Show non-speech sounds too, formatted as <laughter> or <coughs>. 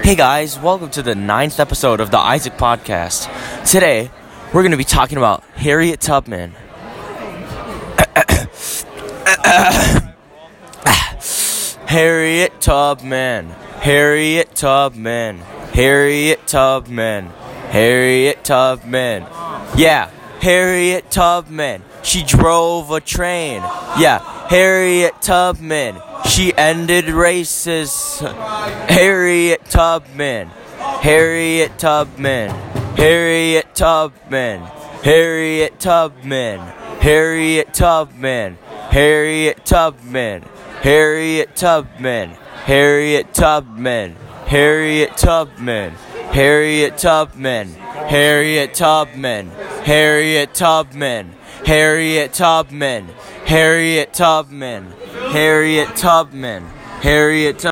Hey guys, welcome to the ninth episode of the Isaac Podcast. Today, we're going to be talking about Harriet Tubman. <coughs> Harriet Tubman. Harriet Tubman. Harriet Tubman. Harriet Tubman. Yeah, Harriet Tubman. She drove a train. Yeah, Harriet Tubman. She ended races. Harriet Tubman. Harriet Tubman. Harriet Tubman. Harriet Tubman. Harriet Tubman. Harriet Tubman. Harriet Tubman. Harriet Tubman. Harriet Tubman. Harriet Tubman. Harriet Tubman. Harriet Tubman. Harriet Tubman. Harriet Tubman. Harriet Tubman. Harriet Tubman.